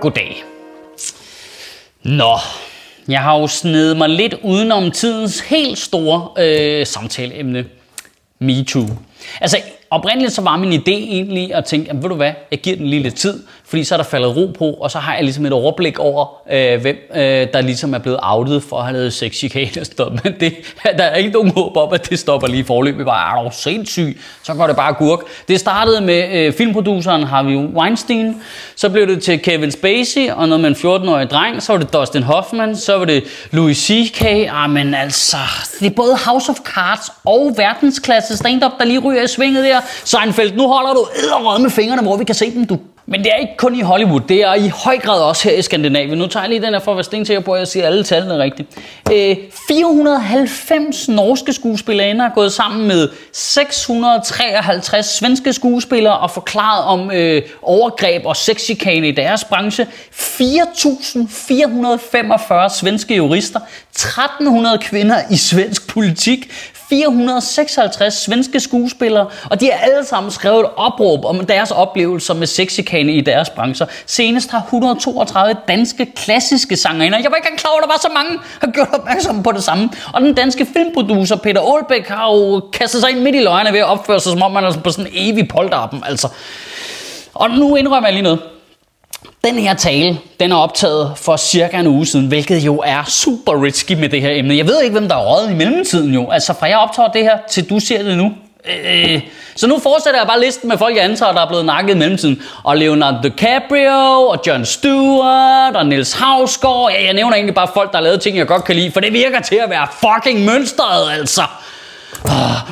Goddag. Nå, jeg har jo snedet mig lidt udenom tidens helt store øh, samtaleemne. MeToo. Altså, oprindeligt så var min idé egentlig at tænke, jamen, ved du hvad, jeg giver den lige lidt tid, fordi så er der faldet ro på, og så har jeg ligesom et overblik over, øh, hvem øh, der ligesom er blevet outet for at have lavet sexchikane og sådan Men det, der er ikke nogen håb om, at det stopper lige i forløbet. Bare, er du sindssyg? Så går det bare gurk. Det startede med øh, filmproduceren Harvey Weinstein, så blev det til Kevin Spacey, og noget med en 14-årig dreng, så var det Dustin Hoffman, så var det Louis C.K. Ah, men altså, det er både House of Cards og verdensklasse stand-up, der lige ryger i svinget der. Seinfeld, nu holder du æderrød med fingrene, hvor vi kan se dem, du. Men det er ikke kun i Hollywood, det er i høj grad også her i Skandinavien. Nu tager jeg lige den her for at være stensikker på, at jeg siger alle tallene rigtigt. Øh, 490 norske skuespillere er gået sammen med 653 svenske skuespillere og forklaret om øh, overgreb og sexchikane i deres branche. 4.445 svenske jurister, 1.300 kvinder i svensk politik, 456 svenske skuespillere, og de har alle sammen skrevet et opråb om deres oplevelser med sexikane i deres brancher. Senest har 132 danske klassiske sangerinder, jeg var ikke engang klar over, at der var så mange, har gjort opmærksom på det samme. Og den danske filmproducer Peter Aalbæk har jo kastet sig ind midt i løgene ved at opføre sig, som om man er på sådan en evig polterappen. Altså. Og nu indrømmer jeg lige noget. Den her tale, den er optaget for cirka en uge siden, hvilket jo er super risky med det her emne. Jeg ved ikke, hvem der er røget i mellemtiden jo. Altså fra jeg optager det her, til du ser det nu. Øh, så nu fortsætter jeg bare listen med folk, jeg antager, der er blevet nakket i mellemtiden. Og Leonardo DiCaprio, og John Stewart, og Nils Havsgaard. Ja, jeg nævner egentlig bare folk, der har lavet ting, jeg godt kan lide, for det virker til at være fucking mønstret, altså.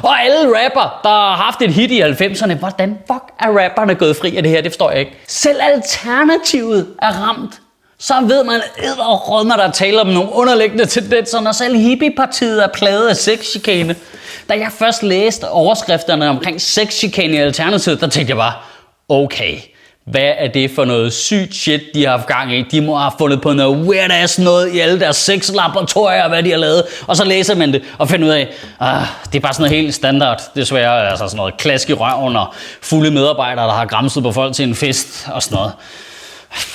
Og alle rapper, der har haft et hit i 90'erne, hvordan fuck er rapperne gået fri af det her? Det forstår jeg ikke. Selv alternativet er ramt. Så ved man æderrød, når der taler om nogle underliggende tendenser, når selv hippiepartiet er plaget af sexchikane. Da jeg først læste overskrifterne omkring sexchikane i Alternativet, der tænkte jeg bare, okay, hvad er det for noget sygt shit, de har haft gang i? De må have fundet på noget weird ass noget i alle deres sexlaboratorier, hvad de har lavet. Og så læser man det og finder ud af, ah, det er bare sådan noget helt standard, desværre. Altså sådan noget klask i røven og fulde medarbejdere, der har græmset på folk til en fest og sådan noget.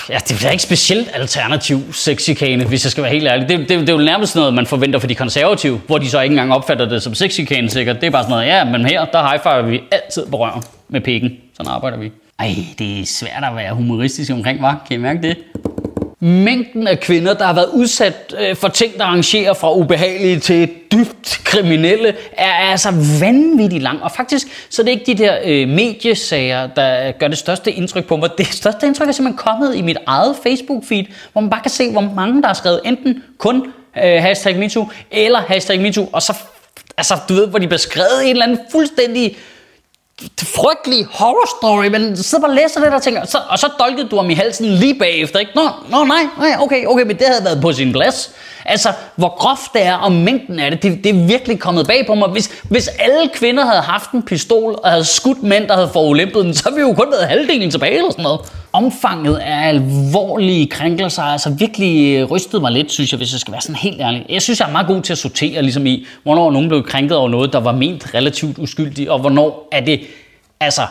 Ja, det er ikke specielt alternativ sexikane, hvis jeg skal være helt ærlig. Det, det, det er jo nærmest noget, man forventer for de konservative, hvor de så ikke engang opfatter det som sexikane sikkert. Det er bare sådan noget, ja, men her, der high vi altid på røven med pikken. Sådan arbejder vi. Ej, det er svært at være humoristisk omkring, var. Kan I mærke det? Mængden af kvinder, der har været udsat øh, for ting, der arrangerer fra ubehagelige til dybt kriminelle, er altså vanvittigt lang. Og faktisk, så er det ikke de der øh, mediesager, der gør det største indtryk på mig. Det største indtryk er simpelthen kommet i mit eget Facebook-feed, hvor man bare kan se, hvor mange der har skrevet enten kun øh, hashtag MeToo eller hashtag MeToo, og så, altså, du ved, hvor de beskrevet en eller anden fuldstændig frygtelig horror story, men så sidder bare og læser det der og tænker, så, og så dolkede du ham i halsen lige bagefter, ikke? Nå, nå nej, nej, okay, okay, men det havde været på sin plads. Altså, hvor groft det er, og mængden af det, det, det er virkelig kommet bag på mig. Hvis, hvis alle kvinder havde haft en pistol og havde skudt mænd, der havde forulæmpet den, så havde vi jo kun været halvdelen tilbage eller sådan noget. Omfanget af alvorlige krænkelser altså virkelig øh, rystet mig lidt, synes jeg, hvis jeg skal være sådan helt ærlig. Jeg synes, jeg er meget god til at sortere ligesom i, hvornår nogen blev krænket over noget, der var ment relativt uskyldigt, og hvornår er det altså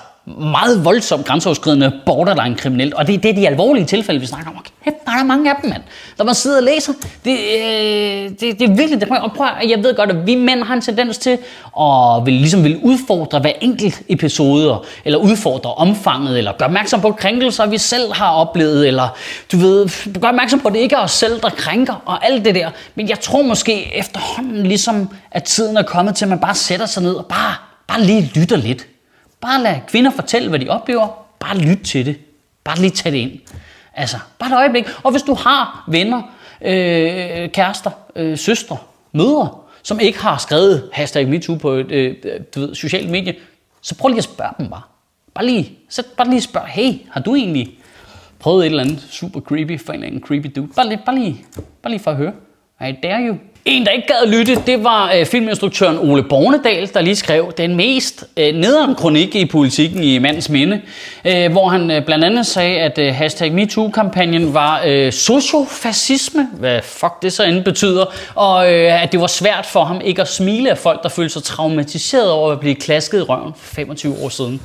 meget voldsomt grænseoverskridende borderline kriminelt. Og det, det er de alvorlige tilfælde, vi snakker om. Okay, der er mange af dem, mand. Når man sidder og læser. Det, øh, det, det er virkelig det. Og prøv, jeg ved godt, at vi mænd har en tendens til at vil, ligesom vil udfordre hver enkelt episode, eller udfordre omfanget, eller gøre opmærksom på krænkelser, vi selv har oplevet, eller du ved, gøre opmærksom på, at det ikke er os selv, der krænker, og alt det der. Men jeg tror måske efterhånden ligesom, at tiden er kommet til, at man bare sætter sig ned og bare, bare lige lytter lidt. Bare lad kvinder fortælle, hvad de oplever. Bare lyt til det. Bare lige tag det ind. Altså, bare et øjeblik. Og hvis du har venner, øh, kærester, øh, søstre, mødre, som ikke har skrevet hashtag MeToo på et øh, du ved, socialt medie, så prøv lige at spørge dem bare. Bare lige, så bare lige spørg, hey, har du egentlig prøvet et eller andet super creepy for en eller anden creepy dude? Bare lige, bare lige, bare lige for at høre. I dare you. En, der ikke gad at lytte, det var øh, filminstruktøren Ole Bornedal, der lige skrev den mest øh, nederen kronik i politikken i mandens minde, øh, hvor han øh, blandt andet sagde, at øh, hashtag MeToo-kampagnen var øh, sociofascisme, hvad fuck det så end betyder, og øh, at det var svært for ham ikke at smile af folk, der følte sig traumatiseret over at blive klasket i røven for 25 år siden.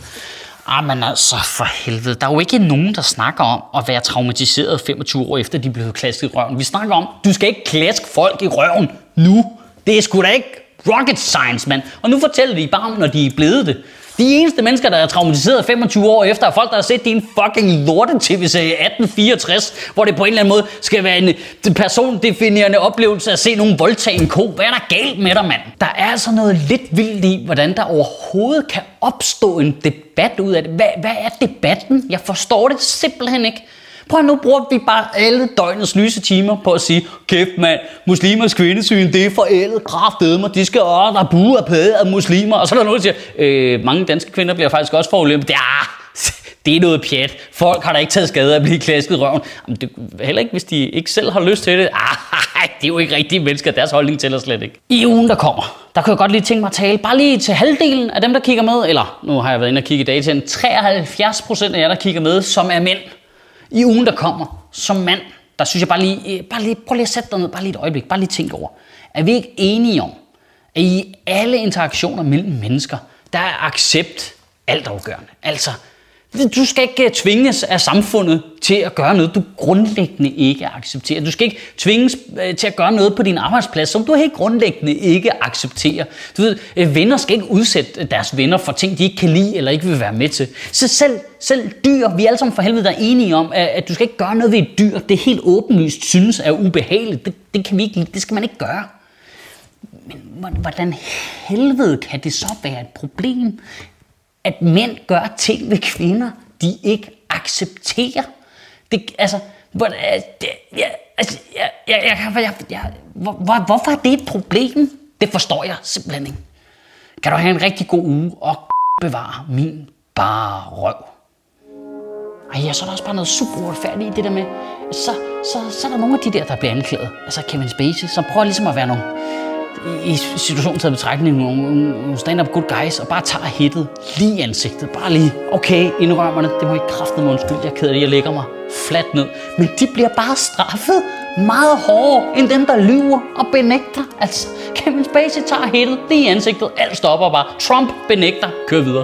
Ah, men altså, for helvede. Der er jo ikke nogen, der snakker om at være traumatiseret 25 år efter, de blev klasket i røven. Vi snakker om, du skal ikke klaske folk i røven nu. Det er sgu da ikke rocket science, mand. Og nu fortæller de bare om, når de er blevet det. De eneste mennesker, der er traumatiseret 25 år efter, er folk, der har set din fucking lorte tv-serie 1864, hvor det på en eller anden måde skal være en persondefinerende oplevelse at se nogen voldtage en ko. Hvad er der galt med dig, mand? Der er altså noget lidt vildt i, hvordan der overhovedet kan opstå en debat ud af det. Hvad, hvad er debatten? Jeg forstår det simpelthen ikke. Prøv nu bruger vi bare alle døgnets lyse timer på at sige, kæft mand, muslimers kvindesyn, det er forældet mig. de skal åh, der buer pæde af muslimer. Og så er der nogen, der siger, øh, mange danske kvinder bliver faktisk også forulæmpet. Ja, det er noget pjat. Folk har da ikke taget skade af at blive klasket i røven. Jamen, det, heller ikke, hvis de ikke selv har lyst til det. Ah, det er jo ikke rigtige mennesker. Deres holdning tæller slet ikke. I ugen, der kommer, der kan jeg godt lige tænke mig at tale bare lige til halvdelen af dem, der kigger med. Eller, nu har jeg været inde og kigge i dataen. 73 procent af jer, der kigger med, som er mænd i ugen, der kommer, som mand, der synes jeg bare lige, øh, bare lige, prøv lige at sætte dig ned, bare lige et øjeblik, bare lige tænk over. Er vi ikke enige om, at i alle interaktioner mellem mennesker, der er accept altafgørende? Altså, du skal ikke øh, tvinges af samfundet til at gøre noget, du grundlæggende ikke accepterer. Du skal ikke tvinges øh, til at gøre noget på din arbejdsplads, som du helt grundlæggende ikke accepterer. Du ved, øh, venner skal ikke udsætte deres venner for ting, de ikke kan lide eller ikke vil være med til. Så selv, selv dyr, vi er alle sammen for helvede der er enige om, at du skal ikke gøre noget ved et dyr, det helt åbenlyst synes er ubehageligt. Det, det, kan vi ikke, det skal man ikke gøre. Men hvordan helvede kan det så være et problem, at mænd gør ting ved kvinder, de ikke accepterer. Det, altså, hvor, øh, det, ja, altså, jeg, jeg, jeg, jeg, jeg, hvor, hvorfor er det et problem? Det forstår jeg simpelthen ikke. Kan du have en rigtig god uge og bevare min bare røv? Ej, ja, så er der også bare noget super uretfærdigt i det der med, så, så, så er der nogle af de der, der bliver anklaget. Altså Kevin Spacey, som prøver ligesom at være nogle i situationen taget betragtning nogle, nogle stand-up good guys, og bare tager hittet lige i ansigtet. Bare lige, okay, indrømmerne, det må ikke kræfte mig undskyld, jeg er ked af det, jeg lægger mig fladt ned. Men de bliver bare straffet meget hårdere, end dem, der lyver og benægter. Altså, Kevin Spacey tager hittet lige i ansigtet, alt stopper bare. Trump benægter, kør videre.